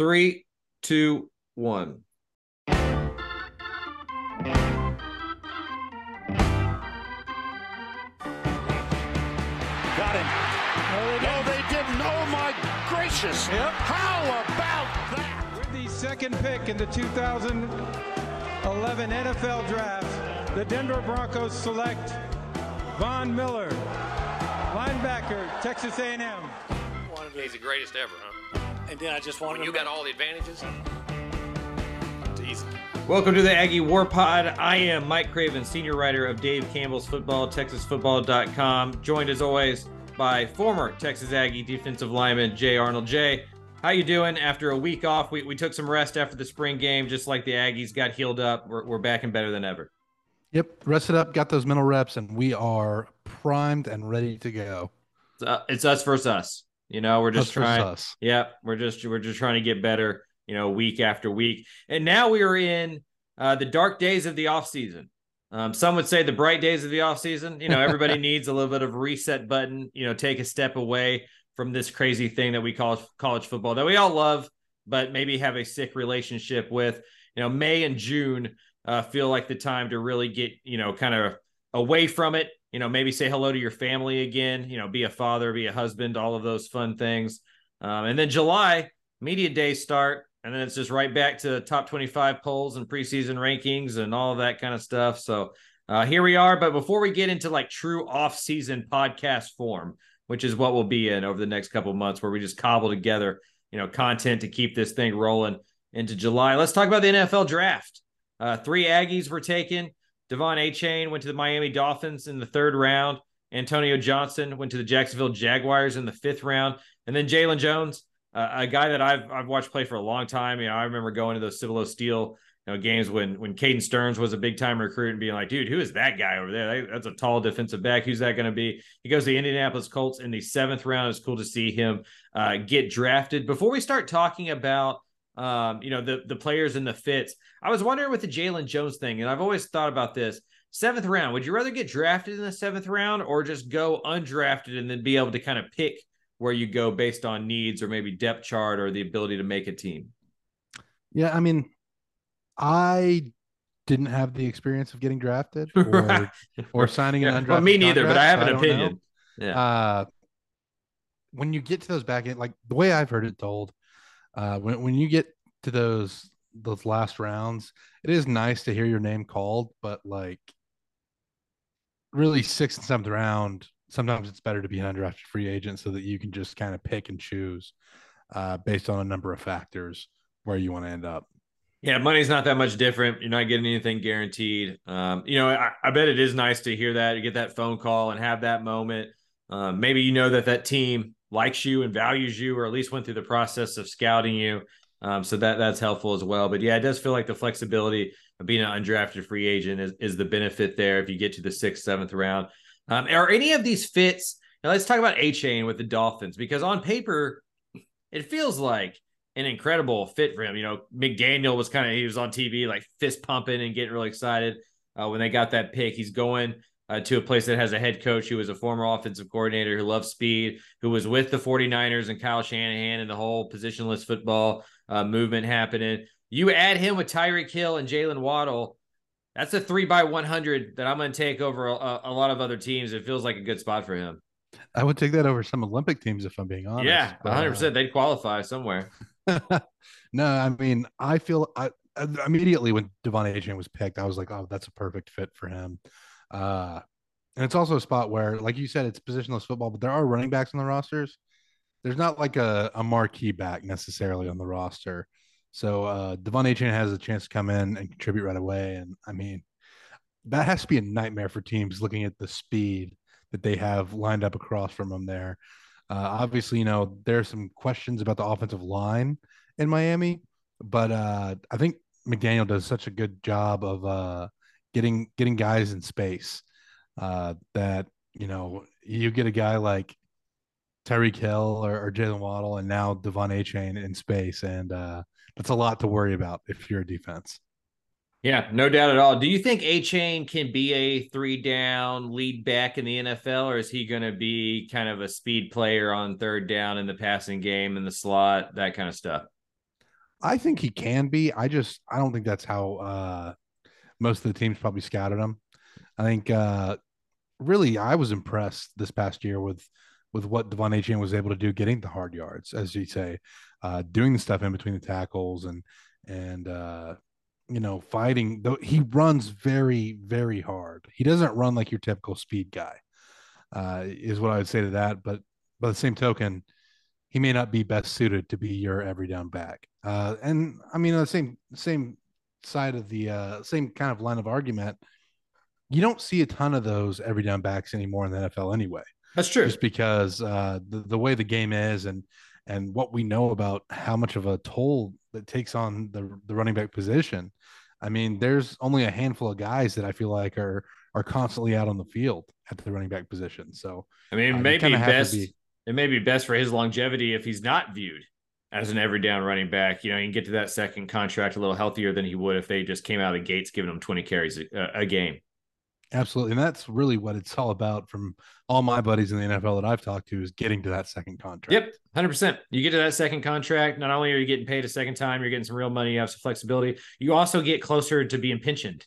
Three, two, one. Got him. No, they didn't. Oh, my gracious. Yep. How about that? With the second pick in the 2011 NFL Draft, the Denver Broncos select Von Miller, linebacker, Texas A&M. He's the greatest ever, huh? And then I just wanted When you got all the advantages, it's easy. Welcome to the Aggie War Pod. I am Mike Craven, senior writer of Dave Campbell's Football, TexasFootball.com, joined as always by former Texas Aggie defensive lineman Jay Arnold. Jay, how you doing? After a week off, we, we took some rest after the spring game, just like the Aggies got healed up. We're, we're back and better than ever. Yep, rested up, got those mental reps, and we are primed and ready to go. It's, uh, it's us versus us. You know, we're just Us versus trying. Yep, we're just we're just trying to get better, you know, week after week. And now we are in uh, the dark days of the off season. Um, some would say the bright days of the off season. You know, everybody needs a little bit of reset button. You know, take a step away from this crazy thing that we call college football that we all love, but maybe have a sick relationship with. You know, May and June uh, feel like the time to really get you know kind of away from it. You know, maybe say hello to your family again. You know, be a father, be a husband, all of those fun things. Um, and then July media days start, and then it's just right back to top 25 polls and preseason rankings and all of that kind of stuff. So uh, here we are. But before we get into like true off-season podcast form, which is what we'll be in over the next couple months, where we just cobble together, you know, content to keep this thing rolling into July. Let's talk about the NFL draft. Uh, three Aggies were taken. Devon Achane went to the Miami Dolphins in the third round. Antonio Johnson went to the Jacksonville Jaguars in the fifth round, and then Jalen Jones, uh, a guy that I've I've watched play for a long time. You know, I remember going to those Cibolo Steele you know, games when when Caden Sterns was a big time recruit and being like, dude, who is that guy over there? That's a tall defensive back. Who's that going to be? He goes to the Indianapolis Colts in the seventh round. It's cool to see him uh, get drafted. Before we start talking about um, you know, the the players and the fits. I was wondering with the Jalen Jones thing, and I've always thought about this. Seventh round, would you rather get drafted in the seventh round or just go undrafted and then be able to kind of pick where you go based on needs or maybe depth chart or the ability to make a team? Yeah, I mean, I didn't have the experience of getting drafted or, Right. or signing an Yeah, undrafted. well, me neither, but I have an so don't know. opinion. Yeah. Uh, when you get to those back end, like the way I've heard it told, uh, when when you get to those those last rounds, it is nice to hear your name called, but like really sixth and seventh round, sometimes it's better to be an undrafted free agent so that you can just kind of pick and choose uh, based on a number of factors where you want to end up. Yeah, money's not that much different. You're not getting anything guaranteed. Um, you know, I, I bet it is nice to hear that, to get that phone call and have that moment. Um, maybe you know that that team likes you and values you, or at least went through the process of scouting you. Um, so that that's helpful as well. But yeah, it does feel like the flexibility of being an undrafted free agent is, is the benefit there if you get to the sixth, seventh round. Um, are any of these fits? Now let's talk about Achane with the Dolphins because on paper, it feels like an incredible fit for him. You know, McDaniel was kind of he was on TV like fist pumping and getting really excited uh, when they got that pick. He's going uh, to a place that has a head coach who was a former offensive coordinator who loves speed, who was with the 49ers and Kyle Shanahan and the whole positionless football uh, movement happening. You add him with Tyreek Hill and Jaylen Waddle. That's a three by 100 that I'm going to take over a, a lot of other teams. It feels like a good spot for him. I would take that over some Olympic teams if I'm being honest. yeah, 100%. uh, They'd qualify somewhere. no, I mean, I feel I- immediately when Devon Adrian was picked, I was like, oh, that's a perfect fit for him. Uh, and it's also a spot where, like you said, it's positionless football, but there are running backs on the rosters. There's not like a, a marquee back necessarily on the roster. So uh, Devon Achane has a chance to come in and contribute right away. And I mean, that has to be a nightmare for teams looking at the speed that they have lined up across from them there. Uh, obviously, you know, there's some questions about the offensive line in Miami, but uh, I think McDaniel does such a good job of uh, getting getting guys in space uh, that you know you get a guy like Tyreek Hill or, or Jaylen Waddle, and now Devon Achane in space, and uh, that's a lot to worry about if you're a defense. Yeah, no doubt at all. Do you think Achane can be a three down lead back in the NFL, or is he going to be kind of a speed player on third down in the passing game in the slot, that kind of stuff? I think he can be. I just I don't think that's how uh, most of the teams probably scouted him. I think uh, really I was impressed this past year with with what De'Von Achane was able to do, getting the hard yards, as you say, uh, doing the stuff in between the tackles and and uh, you know fighting. Though he runs very very hard. He doesn't run like your typical speed guy. Uh, is what I would say to that. But by the same token, he may not be best suited to be your every down back. Uh, and I mean, the same same side of the uh, same kind of line of argument, you don't see a ton of those every down backs anymore in the NFL anyway. That's true. Just because uh, the the way the game is and and what we know about how much of a toll that takes on the the running back position. I mean, there's only a handful of guys that I feel like are are constantly out on the field at the running back position. So I mean, uh, maybe kinda have to best be- it may be best for his longevity if he's not viewed as an every down running back. You know, you can get to that second contract a little healthier than he would if they just came out of the gates giving him 20 carries a, a game. Absolutely. And that's really what it's all about from all my buddies in the NFL that I've talked to is getting to that second contract. Yep, hundred percent. You get to that second contract. Not only are you getting paid a second time, you're getting some real money. You have some flexibility. You also get closer to being pensioned,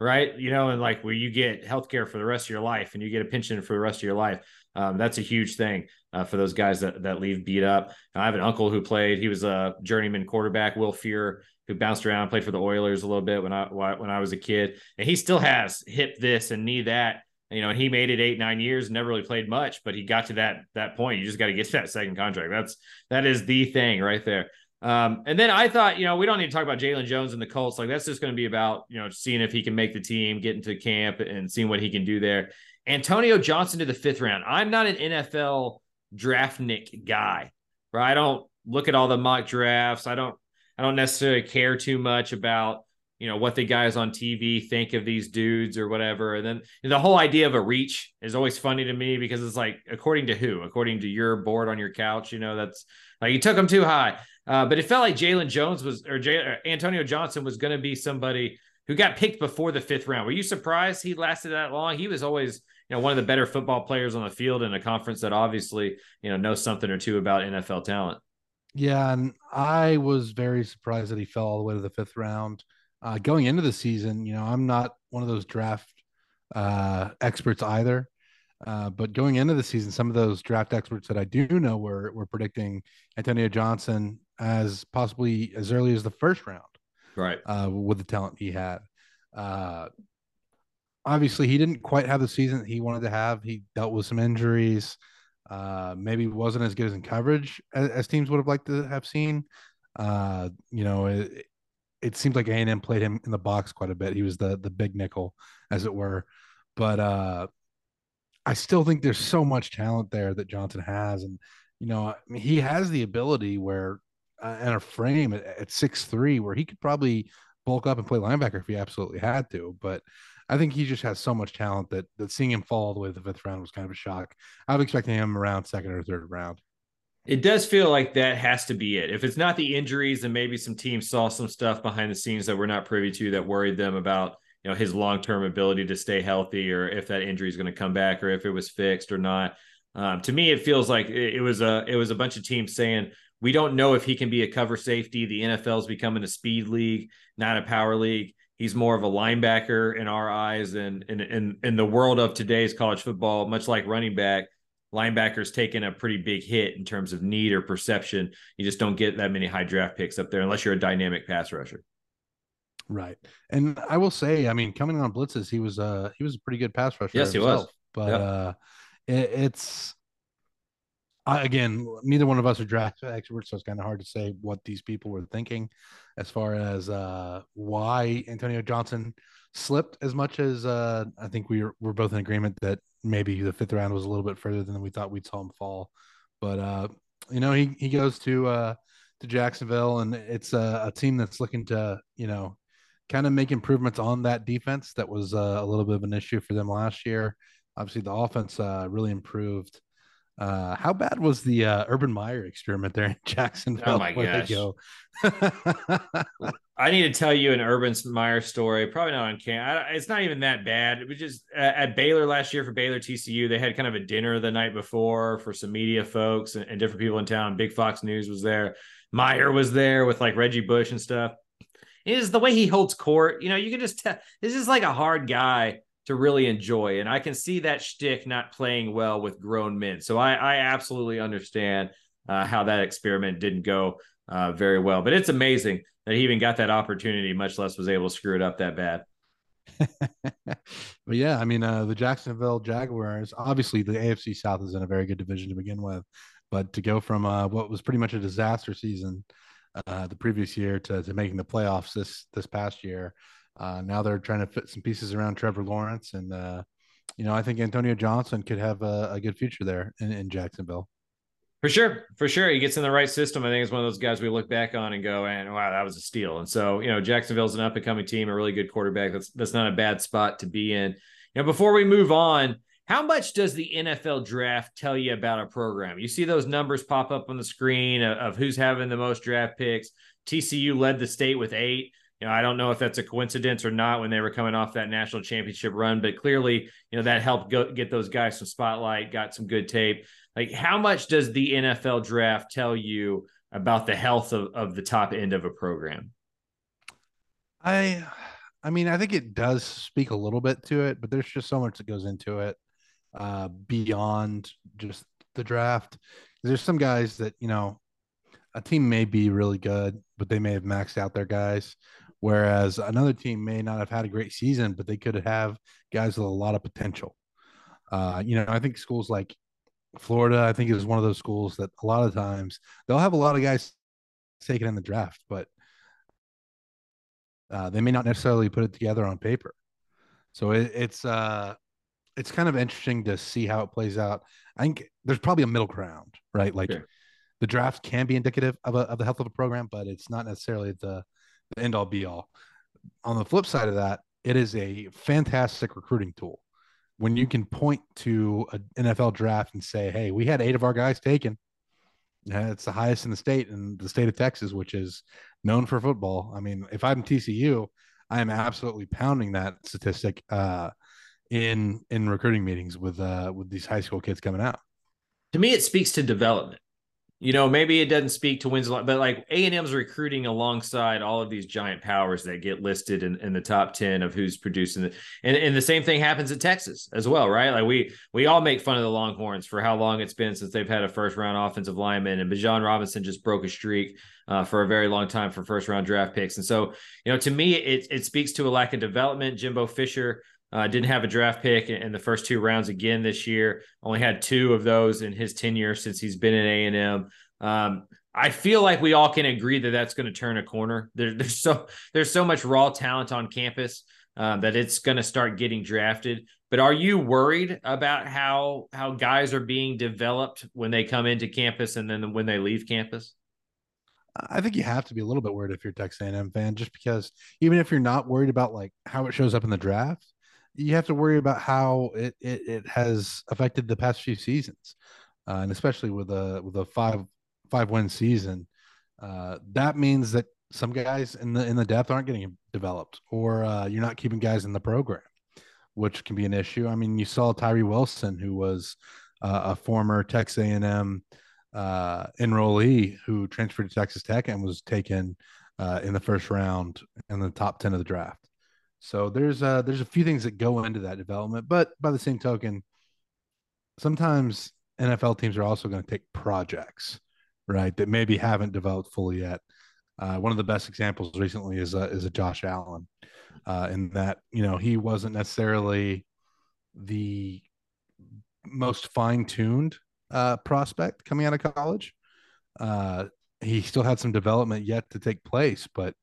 right? You know, and like where you get healthcare for the rest of your life, and you get a pension for the rest of your life. Um, that's a huge thing uh, for those guys that that leave beat up. I have an uncle who played. He was a journeyman quarterback, Will Furrer, who bounced around, played for the Oilers a little bit when I when I was a kid, and he still has hip this and knee that. You know, he made it eight nine years, never really played much, but he got to that that point. You just got to get to that second contract. That's that is the thing right there. Um, and then I thought, you know, we don't need to talk about Jalen Jones and the Colts. Like that's just going to be about, you know, seeing if he can make the team, get into camp and seeing what he can do there. Antonio Johnson to the fifth round. I'm not an NFL draft nick guy, right? I don't look at all the mock drafts. I don't I don't necessarily care too much about you know what the guys on TV think of these dudes or whatever. And then the whole idea of a reach is always funny to me because it's like according to who? According to your board on your couch, you know that's like you took them too high. Uh, but it felt like Jalen Jones was or, J, or Antonio Johnson was going to be somebody who got picked before the fifth round. Were you surprised he lasted that long? He was always you know one of the better football players on the field in a conference that obviously you know knows something or two about NFL talent. Yeah, and I was very surprised that he fell all the way to the fifth round. Uh, going into the season, you know, I'm not one of those draft uh, experts either. Uh, but going into the season, some of those draft experts that I do know were were predicting Antonio Johnson as possibly as early as the first round, Right. uh, with the talent he had. Uh, obviously, he didn't quite have the season he wanted to have. He dealt with some injuries. Uh, maybe wasn't as good as in coverage as, as teams would have liked to have seen. Uh, you know, it, it seems like A&M played him in the box quite a bit. He was the the big nickel, as it were. But uh, I still think there's so much talent there that Johnson has, and you know, I mean, he has the ability where uh, and a frame at, at six three where he could probably bulk up and play linebacker if he absolutely had to. But I think he just has so much talent that that seeing him fall all the way to the fifth round was kind of a shock. I was expecting him around second or third round. It does feel like that has to be it. If it's not the injuries, then maybe some teams saw some stuff behind the scenes that we're not privy to that worried them about you know his long term ability to stay healthy, or if that injury is going to come back, or if it was fixed or not. Um, to me, it feels like it, it was a it was a bunch of teams saying we don't know if he can be a cover safety. The NFL is becoming a speed league, not a power league. He's more of a linebacker in our eyes, and in in in the world of today's college football, much like running back, linebackers taking a pretty big hit in terms of need or perception. You just don't get that many high draft picks up there unless you're a dynamic pass rusher. Right. And I will say, I mean, coming on blitzes, he was uh he was a pretty good pass rusher. Yes, he was. But Yep. uh it, it's I, again, neither one of us are draft experts, so it's kind of hard to say what these people were thinking as far as uh why Antonio Johnson slipped as much as uh I think we were, we're both in agreement that maybe the fifth round was a little bit further than we thought we'd saw him fall. But uh, you know, he he goes to uh to Jacksonville and it's a, a team that's looking to, you know, kind of make improvements on that defense that was uh, a little bit of an issue for them last year. Obviously, the offense uh, really improved Uh, how bad was the uh, Urban Meyer experiment there in Jacksonville? Oh my gosh. I need to tell you an Urban Meyer story. Probably not on camera. It's not even that bad. It was just at Baylor last year for Baylor TCU. They had kind of a dinner the night before for some media folks and, and different people in town. Big Fox News was there. Meyer was there with like Reggie Bush and stuff. It is the way he holds court. You know, you can just tell this is like a hard guy to really enjoy. And I can see that shtick not playing well with grown men. So I, I absolutely understand uh, how that experiment didn't go uh, very well. But it's amazing that he even got that opportunity, much less was able to screw it up that bad. but yeah, I mean, uh, the Jacksonville Jaguars, obviously the AFC South is in a very good division to begin with, but to go from uh, what was pretty much a disaster season uh, the previous year to, to making the playoffs this this past year, uh, now they're trying to fit some pieces around Trevor Lawrence, and uh, you know, I think Antonio Johnson could have a, a good future there in, in Jacksonville. For sure, for sure, he gets in the right system. I think it's one of those guys we look back on and go, "And wow, that was a steal." And so, you know, Jacksonville's an up and coming team, a really good quarterback. That's that's not a bad spot to be in. You know, before we move on, how much does the NFL draft tell you about a program? You see those numbers pop up on the screen of, of who's having the most draft picks. TCU led the state with eight. You know, I don't know if that's a coincidence or not when they were coming off that national championship run, but clearly, you know, that helped go, get those guys some spotlight, got some good tape. Like, how much does the NFL draft tell you about the health of, of the top end of a program? I, I mean, I think it does speak a little bit to it, but there's just so much that goes into it uh, beyond just the draft. There's some guys that you know, a team may be really good, but they may have maxed out their guys. Whereas another team may not have had a great season, but they could have guys with a lot of potential. Uh, you know, I think schools like Florida, I think is one of those schools that a lot of times they'll have a lot of guys taken in the draft, but uh, they may not necessarily put it together on paper. So it, it's uh, it's kind of interesting to see how it plays out. I think there's probably a middle ground, right? Like sure. the draft can be indicative of, a, of the health of a program, but it's not necessarily the, the end all be all. On the flip side of that, it is a fantastic recruiting tool when you can point to an NFL draft and say, "Hey, we had eight of our guys taken. It's the highest in the state, in the state of Texas, which is known for football." I mean, if I'm TCU, I am absolutely pounding that statistic uh, in in recruiting meetings with uh, with these high school kids coming out. To me, it speaks to development you know, maybe it doesn't speak to wins a lot, but like A and M's recruiting alongside all of these giant powers that get listed in, in the top ten of who's producing it, and and the same thing happens at Texas as well, right? Like we we all make fun of the Longhorns for how long it's been since they've had a first round offensive lineman, and Bijan Robinson just broke a streak uh, for a very long time for first round draft picks, and so you know, to me, it it speaks to a lack of development. Jimbo Fisher uh, didn't have a draft pick in the first two rounds again this year. Only had two of those in his tenure since he's been in A and M. Um, I feel like we all can agree that that's going to turn a corner. There, there's so there's so much raw talent on campus uh, that it's going to start getting drafted. But are you worried about how how guys are being developed when they come into campus and then when they leave campus? I think you have to be a little bit worried if you're a Texas A&M fan, just because even if you're not worried about like how it shows up in the draft, you have to worry about how it it, it has affected the past few seasons, uh, and especially with a with a five five win season. Uh, that means that some guys in the in the depth aren't getting developed, or uh, you're not keeping guys in the program, which can be an issue. I mean, you saw Tyree Wilson, who was uh, a former Texas A&M uh, enrollee who transferred to Texas Tech and was taken uh, in the first round in the top ten of the draft. So there's uh there's a few things that go into that development, but by the same token, sometimes NFL teams are also going to take projects, right, that maybe haven't developed fully yet. Uh, one of the best examples recently is a, is a Josh Allen, uh, in that you know he wasn't necessarily the most fine tuned uh, prospect coming out of college. Uh, he still had some development yet to take place, but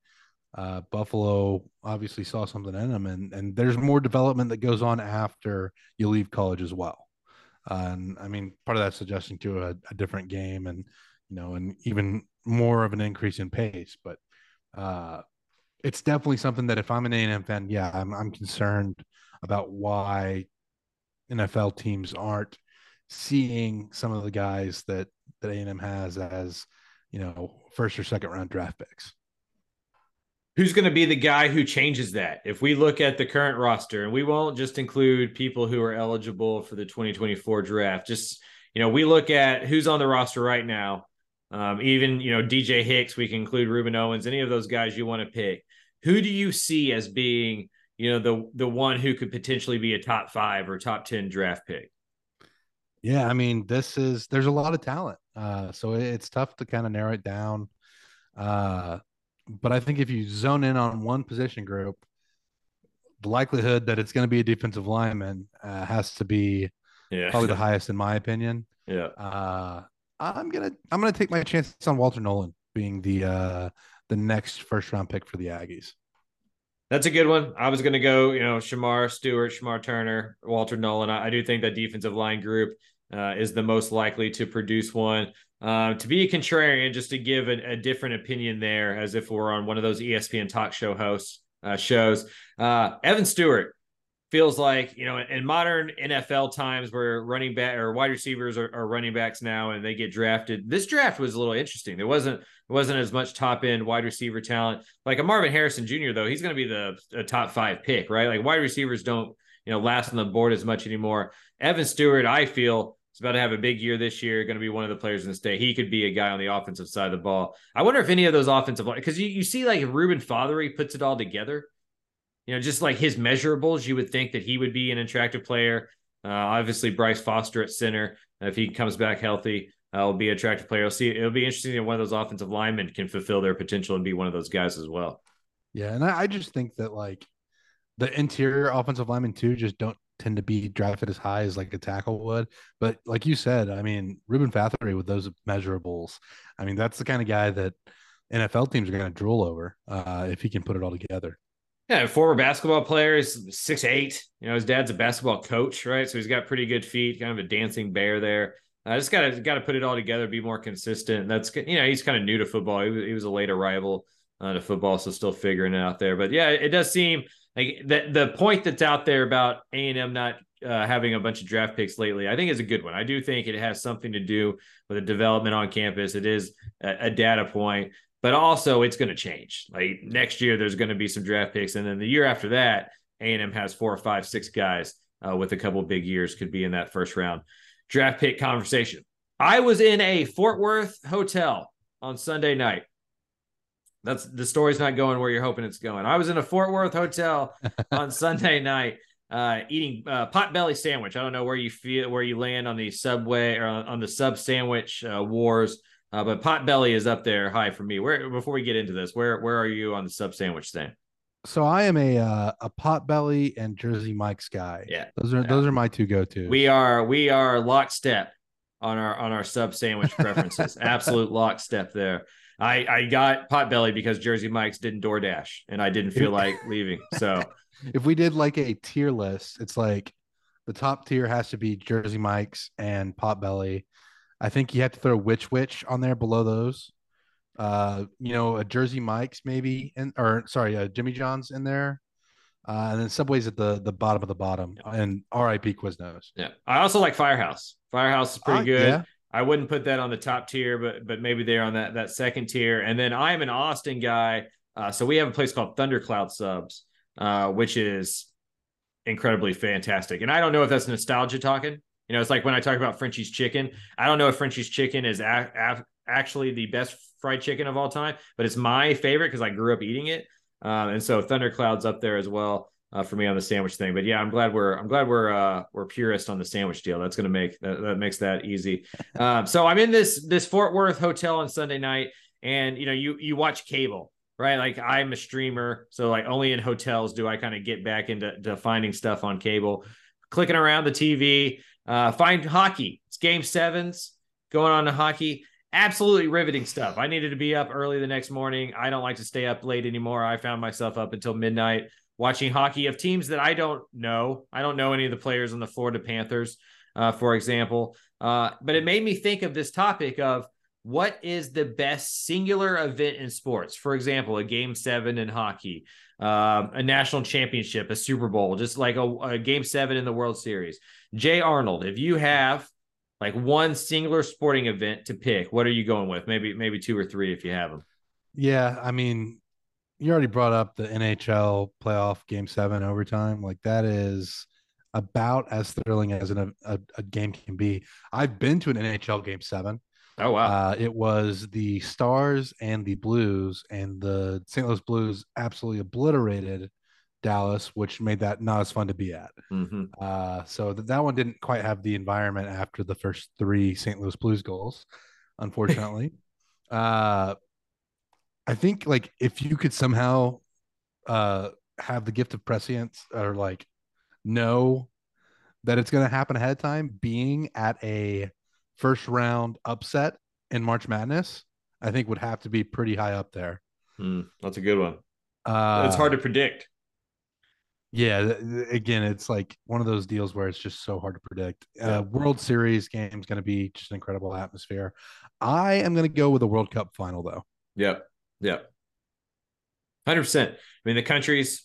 uh, Buffalo obviously saw something in him, and and there's more development that goes on after you leave college as well. Uh, and I mean, part of that's suggesting to a, a, different game, and you know, and even more of an increase in pace. But uh, it's definitely something that if I'm an A&M fan, yeah, I'm I'm concerned about why NFL teams aren't seeing some of the guys that that A&M has as you know first or second round draft picks. Who's going to be the guy who changes that? If we look at the current roster, and we won't just include people who are eligible for the 2024 draft, just you know, we look at who's on the roster right now. Um, even you know DJ Hicks, we can include Rueben Owens, any of those guys you want to pick. Who do you see as being you know the the one who could potentially be a top five or top ten draft pick? Yeah, I mean, this is there's a lot of talent, uh, so it's tough to kind of narrow it down. Uh, but I think if you zone in on one position group, the likelihood that it's going to be a defensive lineman uh, has to be yeah. probably the highest in my opinion. Yeah. Uh, I'm gonna I'm gonna take my chance on Walter Nolen being the uh, the next first round pick for the Aggies. That's a good one. I was going to go, you know, Shemar Stewart, Shemar Turner, Walter Nolen. I, I do think that defensive line group uh, is the most likely to produce one. Uh, to be a contrarian, just to give a, a, different opinion there, as if we're on one of those ESPN talk show hosts uh, shows. Uh, Evan Stewart feels like you know in modern NFL times where running back or wide receivers are, are, running backs now and they get drafted. This draft was a little interesting. There wasn't it wasn't as much top end wide receiver talent like a Marvin Harrison Jr. though. He's going to be the top five pick, right? Like wide receivers don't you know last on the board as much anymore. Evan Stewart, I feel. Is about to have a big year this year. Going to be one of the players in the state. He could be a guy on the offensive side of the ball. I wonder if any of those offensive because you, you see like Reuben Fatheree puts it all together you know, just like his measurables, you would think that he would be an attractive player. Uh, obviously, Bryce Foster at center, if he comes back healthy, uh, will be an attractive player. I'll see. It'll be interesting if one of those offensive linemen can fulfill their potential and be one of those guys as well. Yeah, and I, I just think that like the interior offensive linemen too just don't tend to be drafted as high as like a tackle would. But like you said, I mean, Reuben Fatheree with those measurables, I mean, that's the kind of guy that NFL teams are going to drool over uh, if he can put it all together. Yeah, former basketball player. He's six eight. You know, his dad's a basketball coach, right? So he's got pretty good feet, kind of a dancing bear there. I uh, just gotta gotta put it all together, be more consistent. That's you know, he's kind of new to football. He he was a late arrival uh, to football, so still figuring it out there. But yeah, it does seem like the the point that's out there about A and M not uh, having a bunch of draft picks lately, I think is a good one. I do think it has something to do with the development on campus. It is a, a data point but also it's going to change. Like next year, there's going to be some draft picks, and then the year after that, A and M has four or five, six guys uh, with a couple big years could be in that first round draft pick conversation. I was in a Fort Worth hotel on Sunday night. That's the story's not going where you're hoping it's going. I was in a Fort Worth hotel on Sunday night uh, eating uh, potbelly sandwich. I don't know where you feel where you land on the subway or on, on the sub sandwich uh, wars. Uh, but Potbelly is up there high for me. Where before we get into this, where where are you on the sub sandwich thing? So I am a uh, a Potbelly and Jersey Mike's guy. Yeah, those are yeah. those are my two go to. We are we are lockstep on our on our sub sandwich preferences. Absolute lockstep there. I I got Potbelly because Jersey Mike's didn't DoorDash and I didn't feel like leaving. So if we did like a tier list, it's like the top tier has to be Jersey Mike's and Potbelly I think you have to throw Which Wich on there below those. Uh, you know, a Jersey Mike's maybe, and or sorry, a Jimmy John's in there. Uh, and then Subway's at the the bottom of the bottom, and RIP Quiznos. Yeah, I also like Firehouse. Firehouse is pretty uh, good. Yeah. I wouldn't put that on the top tier, but but maybe they're on that that second tier. And then I'm an Austin guy, uh, so we have a place called Thundercloud Subs, uh, which is incredibly fantastic. And I don't know if that's nostalgia talking, you know, it's like when I talk about Frenchie's chicken. I don't know if Frenchie's chicken is a- a- actually the best fried chicken of all time, but it's my favorite because I grew up eating it. Um, and so Thundercloud's up there as well uh, for me on the sandwich thing. But yeah, I'm glad we're I'm glad we're uh, we're purist on the sandwich deal. That's gonna make that, that makes that easy. Um, so I'm in this this Fort Worth hotel on Sunday night, and you know you you watch cable right? Like I'm a streamer, so like only in hotels do I kind of get back into finding stuff on cable. Clicking around the TV, uh, find hockey. It's game sevens going on to hockey. Absolutely riveting stuff. I needed to be up early the next morning. I don't like to stay up late anymore. I found myself up until midnight watching hockey of teams that I don't know. I don't know any of the players on the Florida Panthers, uh, for example. Uh, but it made me think of this topic of what is the best singular event in sports? For example, a game seven in hockey, uh, a national championship, a Super Bowl, just like a, a game seven in the World Series. Jay Arnold, if you have like one singular sporting event to pick, what are you going with? Maybe maybe two or three if you have them. Yeah, I mean, you already brought up the NHL playoff game seven overtime. Like that is about as thrilling as an, a, a game can be. I've been to an NHL game seven. Oh wow! Uh, it was the Stars and the Blues, and the St. Louis Blues absolutely obliterated Dallas, which made that not as fun to be at. Mm-hmm. Uh, so that, that one didn't quite have the environment after the first three St. Louis Blues goals, unfortunately. uh, I think like if you could somehow uh, have the gift of prescience or like know that it's going to happen ahead of time, being at a first round upset in March Madness, I think would have to be pretty high up there. Mm, that's a good one. Uh, it's hard to predict. Yeah, again, it's like one of those deals where it's just so hard to predict. Yeah. Uh, World Series game is going to be just an incredible atmosphere. I am going to go with a World Cup final, though. Yep. Yep. 100%. I mean, the countries,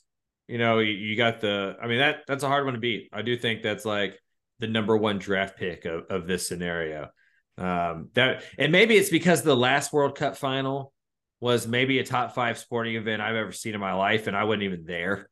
you know, you, you got the, I mean, that that's a hard one to beat. I do think that's like the number one draft pick of, of this scenario. Um, that, and maybe it's because the last World Cup final was maybe a top five sporting event I've ever seen in my life, and I wasn't even there.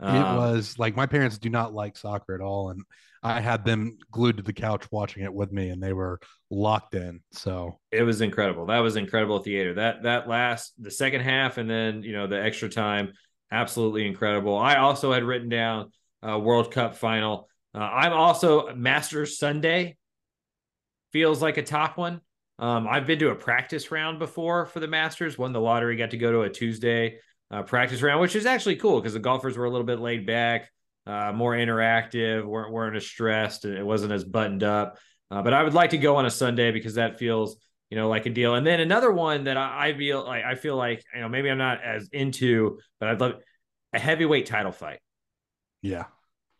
Um, it was like my parents do not like soccer at all, and I had them glued to the couch watching it with me, and they were locked in. So it was incredible. That was incredible theater. That that last the second half, and then you know the extra time, absolutely incredible. I also had written down uh, World Cup final. Uh, I'm also Masters Sunday. Feels like a top one. Um, I've been to a practice round before for the Masters. Won the lottery. Got to go to a Tuesday uh, practice round, which is actually cool because the golfers were a little bit laid back, uh, more interactive, weren't weren't as stressed, and it wasn't as buttoned up. Uh, but I would like to go on a Sunday because that feels you know like a deal. And then another one that I, I feel like I feel like you know maybe I'm not as into, but I'd love a heavyweight title fight. Yeah,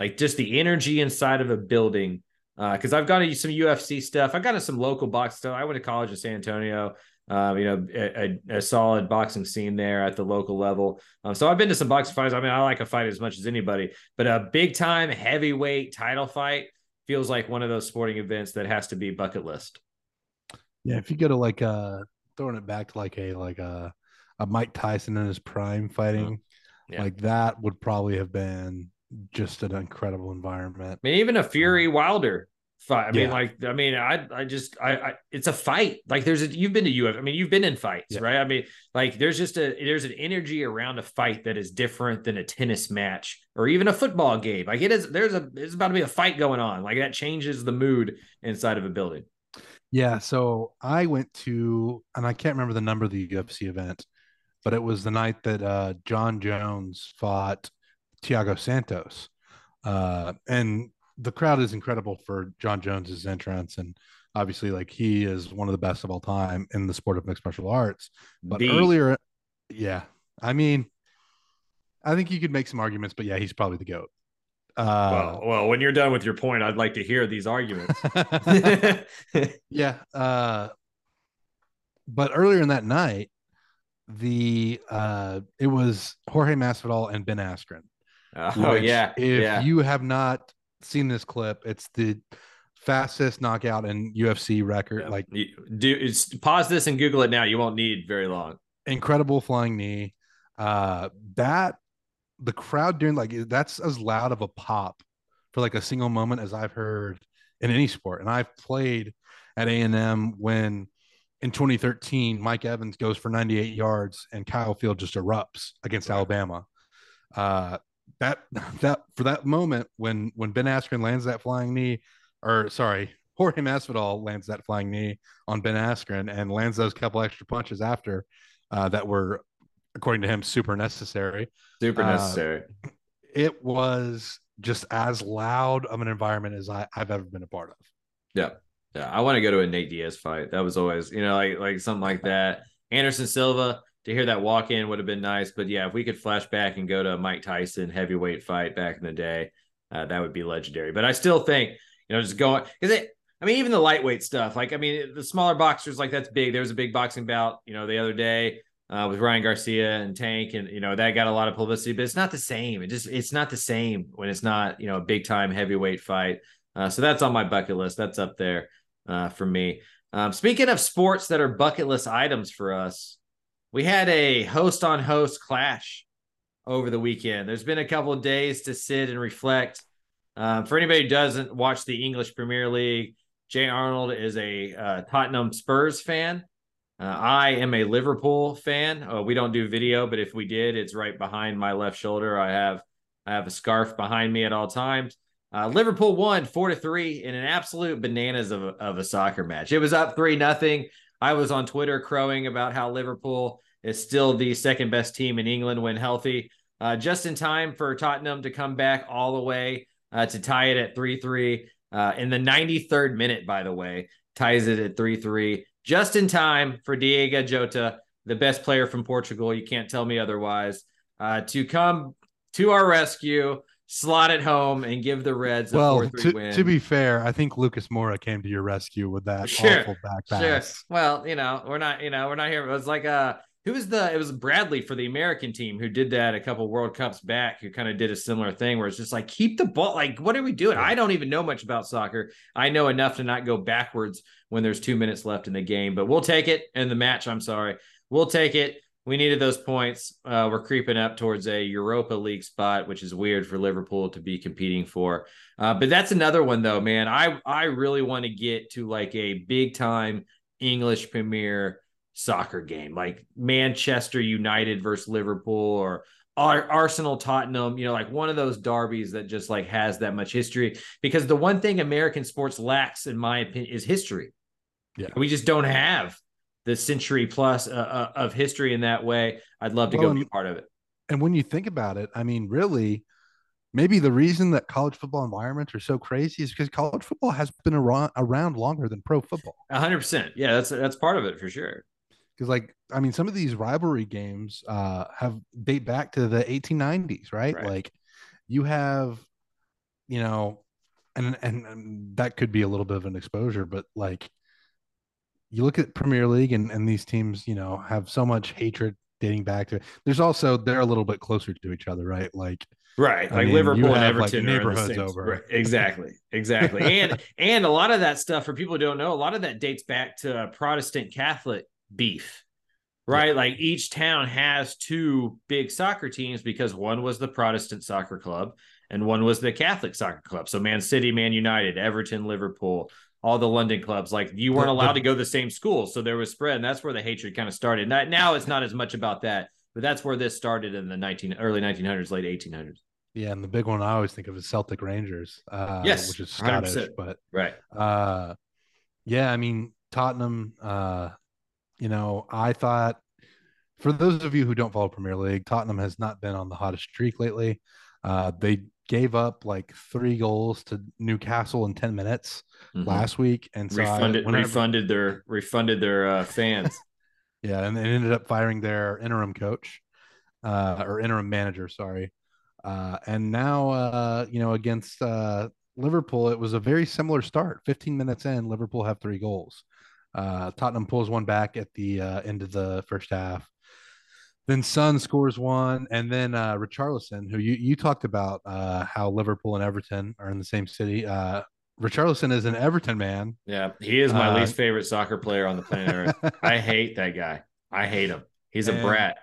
like just the energy inside of a building. Because uh, I've got some UFC stuff. I've got some local box stuff. I went to college in San Antonio um, you know, a, a, solid boxing scene there at the local level. Um, so I've been to some boxing fights. I mean, I like a fight as much as anybody, but a big time heavyweight title fight feels like one of those sporting events that has to be bucket list. Yeah, if you go to like uh throwing it back to like a like a a Mike Tyson in his prime fighting, yeah. like that would probably have been just an incredible environment. I mean, even a Fury um, Wilder fight. I mean, like, I mean, I, I just, I, I, it's a fight. Like, there's a, you've been to UFC. I mean, you've been in fights, yeah. right? I mean, like, there's just a, there's an energy around a fight that is different than a tennis match or even a football game. Like, it is, there's a, it's about to be a fight going on. Like, that changes the mood inside of a building. Yeah. So I went to, and I can't remember the number of the UFC event, but it was the night that uh, Jon Jones fought Thiago Santos. Uh, and the crowd is incredible for Jon Jones's entrance, and obviously, like he is one of the best of all time in the sport of mixed martial arts. But the... earlier, yeah, I mean, I think you could make some arguments, but yeah, he's probably the goat. Uh, well, well, when you're done with your point, I'd like to hear these arguments. yeah, uh, but earlier in that night, the uh, it was Jorge Masvidal and Ben Askren. Oh yeah, if yeah. you have not seen this clip. It's the fastest knockout in UFC record. Yeah. Like, do it's pause this and Google it now. You won't need very long. Incredible flying knee. Uh, that the crowd during like that's as loud of a pop for like a single moment as I've heard in any sport. And I've played at A and M when in 2013 Mike Evans goes for 98 yards and Kyle Field just erupts against right. Alabama. Uh, that that for that moment when when Ben Askren lands that flying knee, or sorry, Jorge Masvidal lands that flying knee on Ben Askren and lands those couple extra punches after uh, that were, according to him, super necessary. Super uh, necessary. Uh, it was just as loud of an environment as I, I've ever been a part of. Yeah. Yeah. I want to go to a Nate Diaz fight. That was always, you know, like like something like that. Anderson Silva, to hear that walk in would have been nice. But yeah, if we could flash back and go to Mike Tyson heavyweight fight back in the day, uh, that would be legendary. But I still think, you know, just going because it, I mean, even the lightweight stuff, like, I mean, the smaller boxers, like, that's big. There was a big boxing bout, you know, the other day uh, with Ryan Garcia and Tank, and, you know, that got a lot of publicity, but it's not the same. It just, it's not the same when it's not, you know, a big time heavyweight fight. Uh, so that's on my bucket list. That's up there. uh, for me. Um, speaking of sports that are bucket list items for us, we had a host on host clash over the weekend. There's been a couple of days to sit and reflect. Um, for anybody who doesn't watch the English Premier League, Jay Arnold is a uh, Tottenham Spurs fan. Uh, I am a Liverpool fan. Uh, we don't do video, but if we did, it's right behind my left shoulder. I have I have a scarf behind me at all times. Uh, Liverpool won four to three in an absolute bananas of a, of a soccer match. It was up three nothing. I was on Twitter crowing about how Liverpool is still the second best team in England when healthy. Uh, just in time for Tottenham to come back all the way uh, to tie it at three three uh, in the 93rd minute. By the way, ties it at three three just in time for Diogo Jota, the best player from Portugal. You can't tell me otherwise. Uh, to come to our rescue slot it home and give the Reds a well, 4-3 to, win. to be fair, I think Lucas Moura came to your rescue with that Sure, awful back Sure. Well, you know, we're not, you know, we're not here. It was like uh who was the it was Bradley for the American team who did that a couple World Cups back, who kind of did a similar thing where it's just like keep the ball. Like, what are we doing? I don't even know much about soccer. I know enough to not go backwards when there's two minutes left in the game, but we'll take it in the match. I'm sorry. We'll take it. We needed those points. Uh, we're creeping up towards a Europa League spot, which is weird for Liverpool to be competing for. Uh, but that's another one, though, man. I I really want to get to like a big time English Premier soccer game, like Manchester United versus Liverpool or Ar- Arsenal Tottenham. You know, like one of those derbies that just like has that much history. Because the one thing American sports lacks, in my opinion, is history. Yeah. we just don't have the century plus uh, uh, of history in that way. I'd love to Well, go be part of it. And when you think about it, I mean, really, maybe the reason that college football environments are so crazy is because college football has been around, around longer than pro football. A hundred percent. Yeah, that's that's part of it for sure. Because, like, I mean, some of these rivalry games uh, have date back to the 1890s, right? Right. Like, you have, you know, and, and and that could be a little bit of an exposure, but like, you look at Premier League and and these teams, you know, have so much hatred dating back to. There's also they're a little bit closer to each other, right? Like, Right, I like mean, Liverpool and like, Everton are neighborhoods same- over. Right, exactly, exactly, and and a lot of that stuff for people who don't know, a lot of that dates back to Protestant Catholic beef, right? Like each town has two big soccer teams because one was the Protestant soccer club and one was the Catholic soccer club. So Man City, Man United, Everton, Liverpool, all the London clubs, like you weren't allowed to go to the same school, so there was spread, and that's where the hatred kind of started. Now, now it's not as much about that, but that's where this started in the nineteen early nineteen hundreds, late eighteen hundreds. yeah, and the big one I always think of is Celtic Rangers, uh, Yes, which is 100%. Scottish, but Right. Uh, yeah, I mean Tottenham. Uh, you know, I thought for those of you who don't follow Premier League, Tottenham has not been on the hottest streak lately. Uh, they gave up like three goals to Newcastle in ten minutes Mhm. last week, and so I- refunded whenever- refunded their refunded their uh, fans. Yeah, and they ended up firing their interim coach, uh, or interim manager, sorry. Uh, and now, uh, you know, against uh, Liverpool, it was a very similar start. 15 minutes in, Liverpool have three goals. Uh, Tottenham pulls one back at the uh, end of the first half. Then Son scores one, and then uh, Richarlison, who you, you talked about uh, how Liverpool and Everton are in the same city. Uh, Richarlison is an Everton man. yeah, he is my Uh, least favorite soccer player on the planet Earth. I hate that guy. I hate him. He's a brat.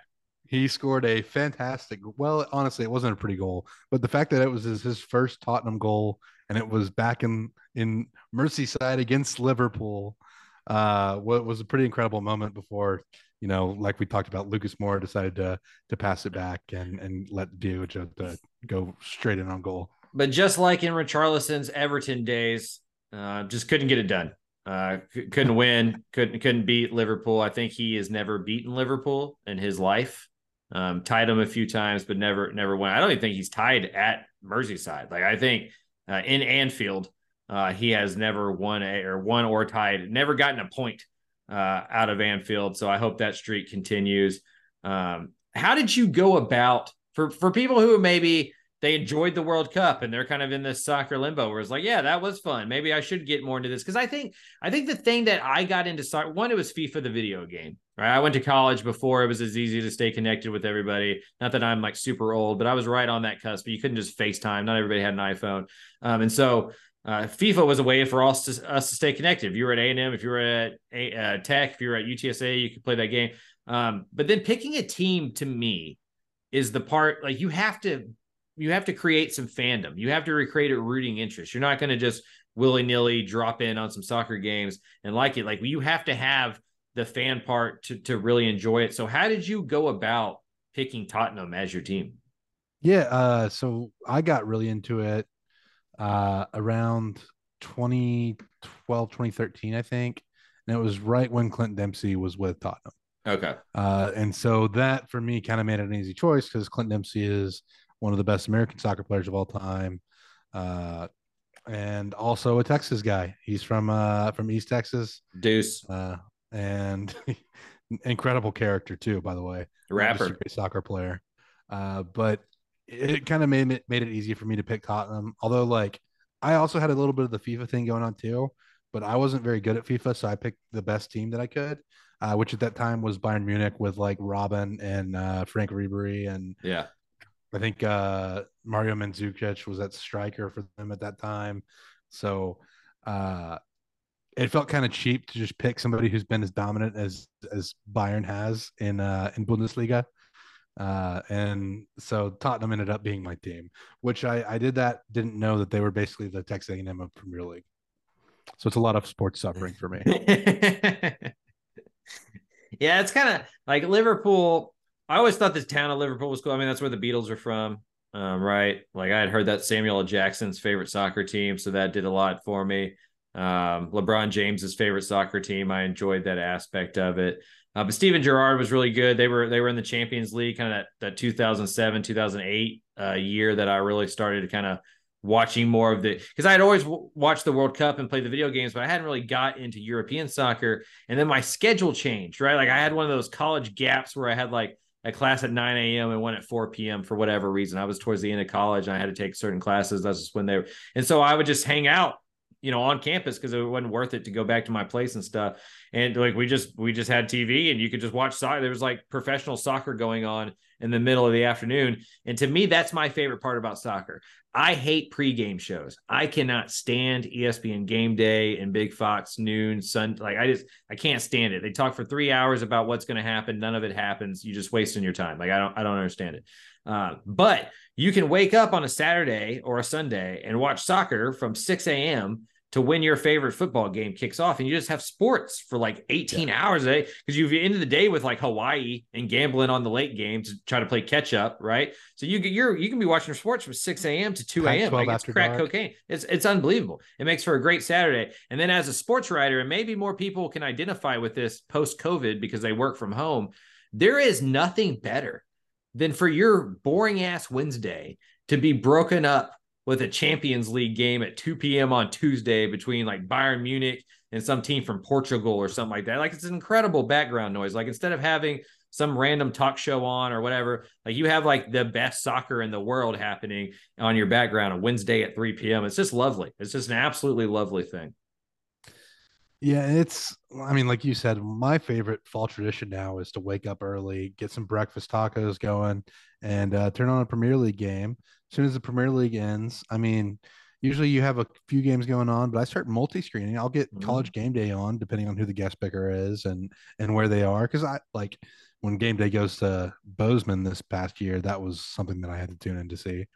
He scored a fantastic. Well, honestly, it wasn't a pretty goal, but the fact that it was his, his first Tottenham goal and it was back in in Merseyside against Liverpool, uh, what was a pretty incredible moment. Before you know, like we talked about, Lucas Moura decided to to pass it back and and let Jota go straight in on goal. But just like in Richarlison's Everton days, uh, just couldn't get it done. Uh, c- couldn't win. Couldn't couldn't beat Liverpool. I think he has never beaten Liverpool in his life. Um, tied him a few times, but never never won. I don't even think he's tied at Merseyside. Like I think uh, in Anfield, uh, he has never won a or won or tied. Never gotten a point uh, out of Anfield. So I hope that streak continues. Um, how did you go about for for people who maybe they enjoyed the World Cup and they're kind of in this soccer limbo where it's like, yeah, that was fun. Maybe I should get more into this because I think I think the thing that I got into soccer one, it was FIFA the video game. Right, I went to college before it was as easy to stay connected with everybody. Not that I'm like super old, but I was right on that cusp. But You couldn't just FaceTime. Not everybody had an iPhone, um, and so uh, FIFA was a way for us to, us to stay connected. If you were at A and M, if you were at a, uh, Tech, if you were at UTSA, you could play that game. Um, but then picking a team to me is the part like you have to you have to create some fandom. You have to recreate a rooting interest. You're not going to just willy nilly drop in on some soccer games and like it. Like you have to have the fan part to to really enjoy it. So how did you go about picking Tottenham as your team? Yeah, uh, so I got really into it uh, around 2012, 2013, I think. And it was right when Clint Dempsey was with Tottenham. Okay. Uh, and so that for me kind of made it an easy choice because Clint Dempsey is one of the best American soccer players of all time. Uh, and also a Texas guy. He's from uh from East Texas. Deuce. Uh and incredible character too, by the way. Rapper. great soccer player. Uh, but it kind of made it made it easy for me to pick Tottenham. Although like I also had a little bit of the FIFA thing going on too, but I wasn't very good at FIFA, so I picked the best team that I could uh, which at that time was Bayern Munich with like Robben and uh, Franck Ribery and yeah, I think uh, Mario Mandzukic was that striker for them at that time. So uh, it felt kind of cheap to just pick somebody who's been as dominant as as Bayern has in uh, in Bundesliga. Uh, and so Tottenham ended up being my team, which I, I did that, didn't know that they were basically the Texas A&M of Premier League. So it's a lot of sports suffering for me. yeah, it's kind of like Liverpool. I always thought this town of Liverpool was cool. I mean, that's where the Beatles are from, um, right? Like I had heard that Samuel. Jackson's favorite soccer team, so that did a lot for me. Um, LeBron James's favorite soccer team. I enjoyed that aspect of it. Uh, but Steven Gerrard was really good. They were they were in the Champions League, kind of that that 2007 2008 uh, year that I really started to kind of watching more of the because I had always w- watched the World Cup and played the video games, but I hadn't really got into European soccer. And then my schedule changed, right? Like I had one of those college gaps where I had like a class at 9 a.m. and one at 4 p.m. for whatever reason. I was towards the end of college and I had to take certain classes. That's just when they were, and so I would just hang out you know on campus because it wasn't worth it to go back to my place and stuff and like we just we just had tv and you could just watch soccer there was like professional soccer going on in the middle of the afternoon and to me that's my favorite part about soccer I hate pregame shows. I cannot stand ESPN Game Day and Big Fox Noon Sun. Like I just I can't stand it. They talk for three hours about what's going to happen. None of it happens. You're just wasting your time. Like I don't I don't understand it. Uh, but you can wake up on a Saturday or a Sunday and watch soccer from 6 a.m to when your favorite football game kicks off and you just have sports for like 18 yeah. hours a day because you've ended the day with like Hawaii and gambling on the late game to try to play catch up, right? So you you're you can be watching sports from 6 a.m. to 2 a.m. Like it's crack dark. cocaine. It's it's unbelievable. It makes for a great Saturday. And then as a sports writer, and maybe more people can identify with this post-COVID because they work from home, there is nothing better than for your boring ass Wednesday to be broken up with a Champions League game at 2 p.m. on Tuesday between like Bayern Munich and some team from Portugal or something like that. Like it's an incredible background noise. Like instead of having some random talk show on or whatever, like you have like the best soccer in the world happening on your background on Wednesday at 3 p.m. It's just lovely. It's just an absolutely lovely thing. Yeah, it's I mean, like you said, my favorite fall tradition now is to wake up early, get some breakfast tacos going, and uh, turn on a Premier League game. As soon as the Premier League ends, I mean, usually you have a few games going on, but I start multi-screening. I'll get mm-hmm. College Game Day on, depending on who the guest picker is and and where they are. Because I like when Game Day goes to Bozeman this past year, that was something that I had to tune in to see.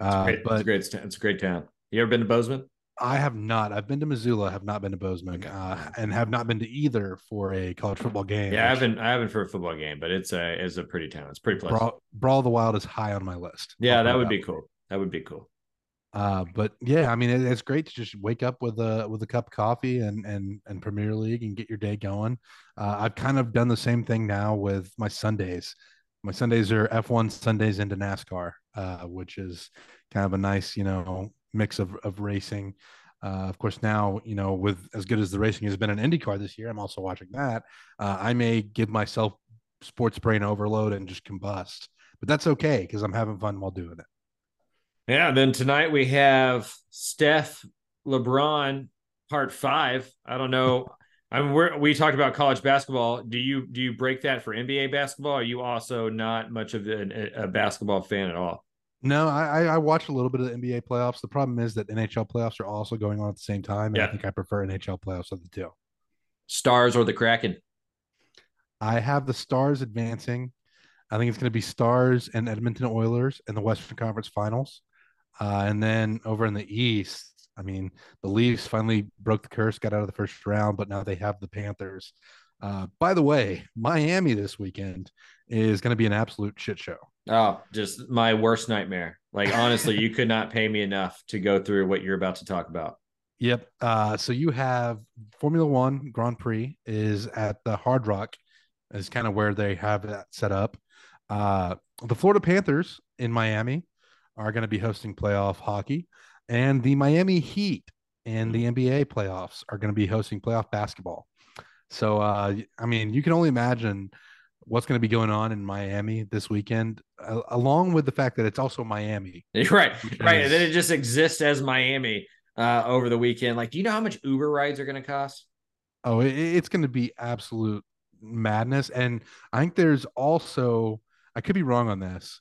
Uh, it's, but, it's a great, it's a great town. You ever been to Bozeman? I have not. I've been to Missoula, have not been to Bozeman, uh, and have not been to either for a college football game. Yeah, I haven't. I haven't for a football game, but it's a it's a pretty town. It's pretty pleasant. Brawl, Brawl the Wild is high on my list. Yeah, that would be cool. That would be cool. Uh, but yeah, I mean, it, it's great to just wake up with a with a cup of coffee and and and Premier League and get your day going. Uh, I've kind of done the same thing now with my Sundays. My Sundays are F1 Sundays into NASCAR, uh, which is kind of a nice, you know, mix of, of racing. Uh, of course, now, you know, with as good as the racing has been in IndyCar this year, I'm also watching that. Uh, I may give myself sports brain overload and just combust, but that's okay because I'm having fun while doing it. Yeah. Then tonight we have Steph LeBron part five. I don't know. I mean, we talked about college basketball. Do you do you break that for NBA basketball? are you also not much of a basketball fan at all? No, I I- watched a little bit of the NBA playoffs. The problem is that NHL playoffs are also going on at the same time, and I think I prefer NHL playoffs of the two. Stars or the Kraken? I have the Stars advancing. I think it's going to be Stars and Edmonton Oilers in the Western Conference Finals. Uh, and then over in the East, I mean, the Leafs finally broke the curse, got out of the first round, but now they have the Panthers. Uh, by the way, Miami this weekend is going to be an absolute shit show. Oh, just my worst nightmare. Like honestly, you could not pay me enough to go through what you're about to talk about. Yep. Uh, so you have Formula One Grand Prix is at the Hard Rock, is kind of where they have that set up. Uh, the Florida Panthers in Miami are going to be hosting playoff hockey, and the Miami Heat and the NBA playoffs are going to be hosting playoff basketball. So, uh, I mean, you can only imagine what's going to be going on in Miami this weekend, uh, along with the fact that it's also Miami. right, right. And then it just exists as Miami uh, over the weekend. Like, do you know how much Uber rides are going to cost? Oh, it, it's going to be absolute madness. And I think there's also, I could be wrong on this.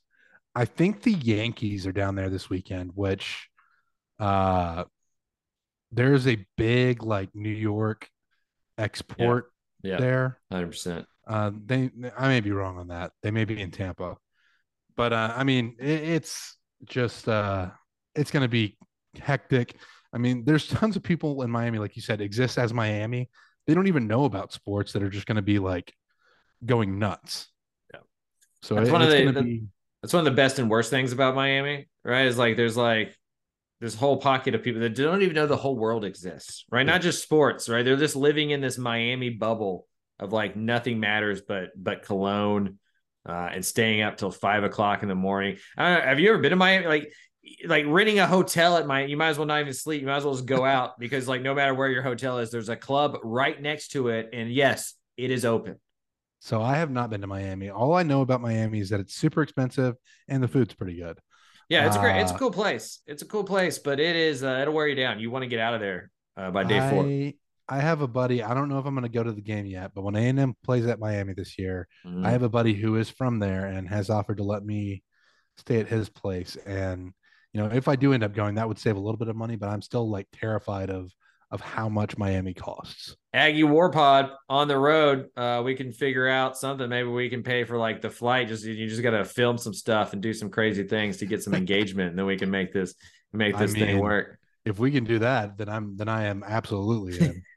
I think the Yankees are down there this weekend, which uh there's a big like New York export Yeah, there. hundred percent. Uh they I may be wrong on that. They may be in Tampa. But uh I mean it, it's just uh it's going to be hectic. I mean, there's tons of people in Miami like you said exist as Miami. They don't even know about sports that are just going to be like going nuts. Yeah. So That's it- one of it's the- the- be That's one of the best and worst things about Miami, right? Is like there's like this whole pocket of people that don't even know the whole world exists, right? Not just sports, right? They're just living in this Miami bubble of like nothing matters but but cologne uh, and staying up till five o'clock in the morning. I don't know, have you ever been to Miami? Like like renting a hotel at my you might as well not even sleep. You might as well just go out because like no matter where your hotel is, there's a club right next to it. And yes, it is open. So I have not been to Miami. All I know about Miami is that it's super expensive and the food's pretty good. Yeah, it's a great. It's a Uh, cool place. It's a cool place, but it is. Uh, it'll wear you down. You want to get out of there uh, by day four. I, have a buddy. I don't know if I'm going to go to the game yet, but when A&M plays at Miami this year, Mhm. I have a buddy who is from there and has offered to let me stay at his place. And you know, if I do end up going, that would save a little bit of money, but I'm still like terrified of of how much Miami costs. Aggie War Pod on the road. Uh, we can figure out something. Maybe we can pay for like the flight. Just you just got to film some stuff and do some crazy things to get some engagement, and then we can make this make I this thing work. If we can do that, then I'm then I am absolutely in.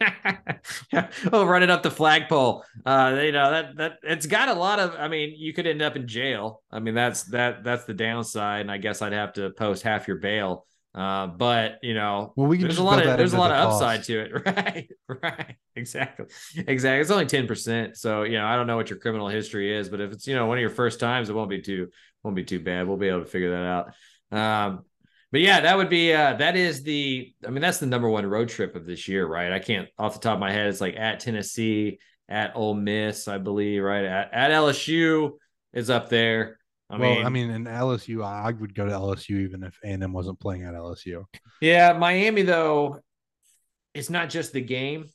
oh, running up the flagpole. Uh, you know that that it's got a lot of. I mean, you could end up in jail. I mean, that's that that's the downside, and I guess I'd have to post half your bail. Uh, but you know, Well, we can there's a lot of there's a lot the of cost. upside to it, right? Right, exactly, exactly. It's only ten percent, so you know, I don't know what your criminal history is, but if it's you know one of your first times, it won't be too won't be too bad. We'll be able to figure that out. Um, but yeah, that would be uh that is the I mean that's the number one road trip of this year, right? I can't off the top of my head, it's like at Tennessee, at Ole Miss, I believe, right? At at LSU is up there. I well, mean, I mean, in LSU, I would go to LSU even if A&M wasn't playing at LSU. yeah, Miami though, it's not just the game.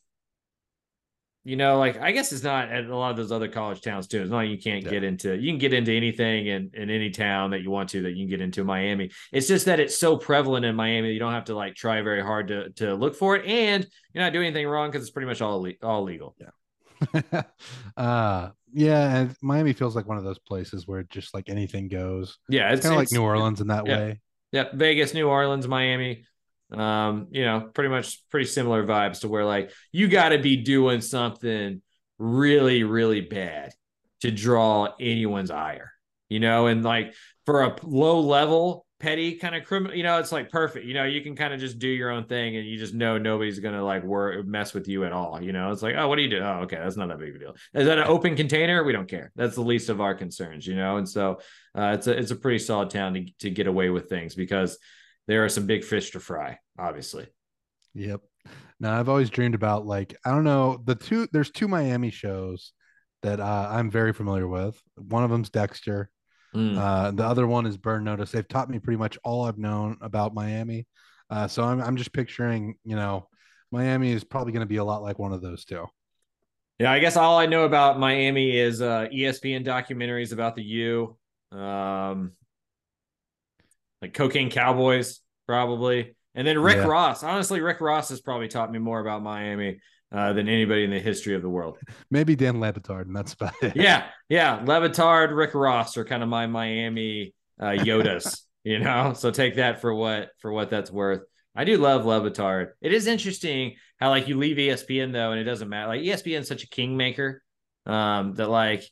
You know, like I guess it's not at a lot of those other college towns too. It's not like you can't Yeah. get into you can get into anything in, in any town that you want to that you can get into Miami. It's just that it's so prevalent in Miami you don't have to like try very hard to to look for it, and you're not doing anything wrong because it's pretty much all all legal. Yeah. uh yeah, and Miami feels like one of those places where just like anything goes. Yeah, It's it's kind of like New Orleans in that yeah. way. Yeah, Vegas, New Orleans, Miami. Um, you know, pretty much pretty similar vibes to where like you got to be doing something really, really bad to draw anyone's ire, you know, and like for a low level petty kind of criminal, you know, it's like perfect. You know, you can kind of just do your own thing and you just know nobody's gonna like work mess with you at all. You know, it's like, oh, what do you do? Oh, okay, that's not that big of a deal. Is that an open container? We don't care. That's the least of our concerns, you know. And so uh, it's a it's a pretty solid town to to get away with things because there are some big fish to fry, obviously. Yep. Now I've always dreamed about like I don't know the two. There's two Miami shows that uh, I'm very familiar with. One of them's Dexter. Mm. Uh, the other one is Burn Notice. They've taught me pretty much all I've known about Miami. Uh, so I'm I'm just picturing, you know, Miami is probably going to be a lot like one of those two. Yeah, I guess all I know about Miami is uh, ESPN documentaries about the U. Um, like Cocaine Cowboys, probably. And then Rick Yeah. Ross. Honestly, Rick Ross has probably taught me more about Miami uh, than anybody in the history of the world. Maybe Dan Le Batard, and that's about it. yeah, yeah. Le Batard, Rick Ross are kind of my Miami uh, Yodas, you know. So take that for what for what that's worth. I do love Le Batard. It is interesting how like you leave ESPN though, and it doesn't matter. Like ESPN is such a kingmaker um, that like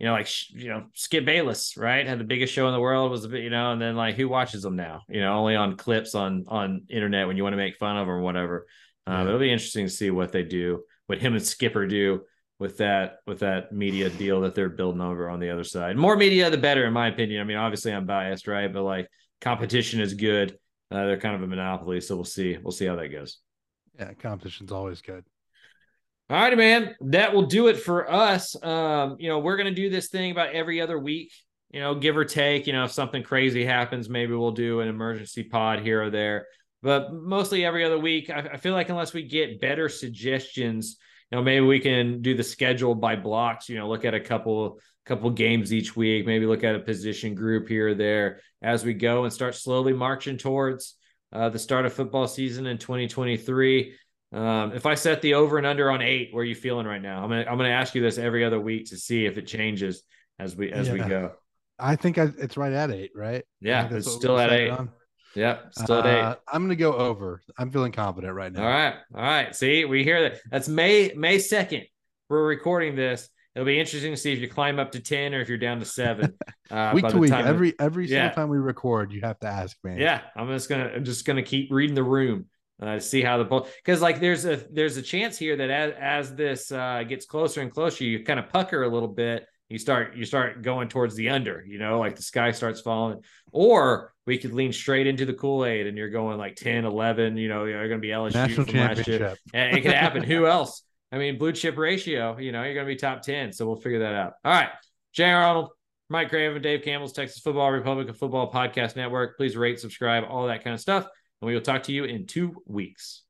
you know like you know Skip Bayless right had the biggest show in the world was a bit you know, and then like who watches them now? You know, only on clips on on internet when you want to make fun of them or whatever. Um, Yeah. It'll be interesting to see what they do, what him and Skipper do with that with that media deal that they're building over on the other side. More media, the better, in my opinion. I mean, obviously I'm biased, right? But like competition is good. Uh, they're kind of a monopoly, so we'll see. We'll see how that goes. Yeah, competition's always good. All right, man. That will do it for us. Um, you know, we're gonna do this thing about every other week, you know, give or take. You know, if something crazy happens, maybe we'll do an emergency pod here or there. But mostly every other week. I, I feel like unless we get better suggestions, you know, maybe we can do the schedule by blocks, you know, look at a couple couple games each week, maybe look at a position group here or there as we go and start slowly marching towards uh, the start of football season in 2023. Um, if I set the over and under on eight, where are you feeling right now? I'm gonna I'm gonna ask you this every other week to see if it changes as we as we go. I think I, it's right at eight, right? Yeah, it's still at eight. on. Yep, still at eight. Uh, I'm gonna go over. I'm feeling confident right now. All right, all right. See, we hear that. That's May May second. We're recording this. It'll be interesting to see if you climb up to ten or if you're down to seven. Uh, week by to week, every every Yeah. single time we record, you have to ask me. Yeah, I'm just gonna I'm just gonna keep reading the room uh, to see how the poll because like there's a there's a chance here that as as this uh, gets closer and closer, you kind of pucker a little bit. You start you start going towards the under, you know, like the sky starts falling. Or we could lean straight into the Kool Aid and you're going like 10, 11. You know, you're going to be LSU national from last year. And it could happen. Who else? I mean, blue chip ratio, you know, you're going to be top 10. So we'll figure that out. All right. Jay Arnold, Mike Graham and Dave Campbell's Texas Football Republican Football Podcast Network. Please rate, subscribe, all that kind of stuff. And we will talk to you in two weeks.